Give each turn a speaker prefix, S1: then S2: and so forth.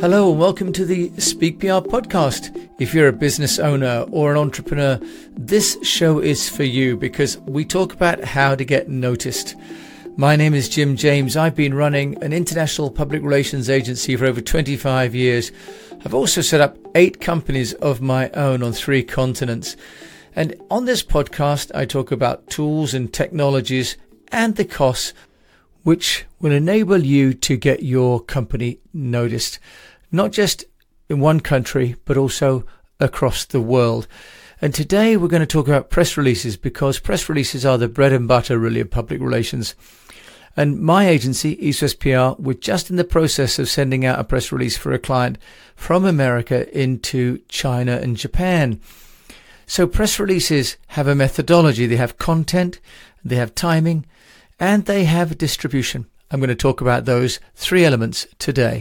S1: Hello and welcome to the Speak PR podcast. If you're a business owner or an entrepreneur, this show is for you because we talk about how to get noticed. My name is Jim James. I've been running an international public relations agency for over 25 years. I've also set up eight companies of my own on three continents. And on this podcast, I talk about tools and technologies and the costs which will enable you to get your company noticed, not just in one country, but also across the world. And today we're going to talk about press releases because press releases are the bread and butter really of public relations. And my agency, West PR, we're just in the process of sending out a press release for a client from America into China and Japan. So press releases have a methodology. They have content, they have timing, and they have distribution. I'm going to talk about those three elements today.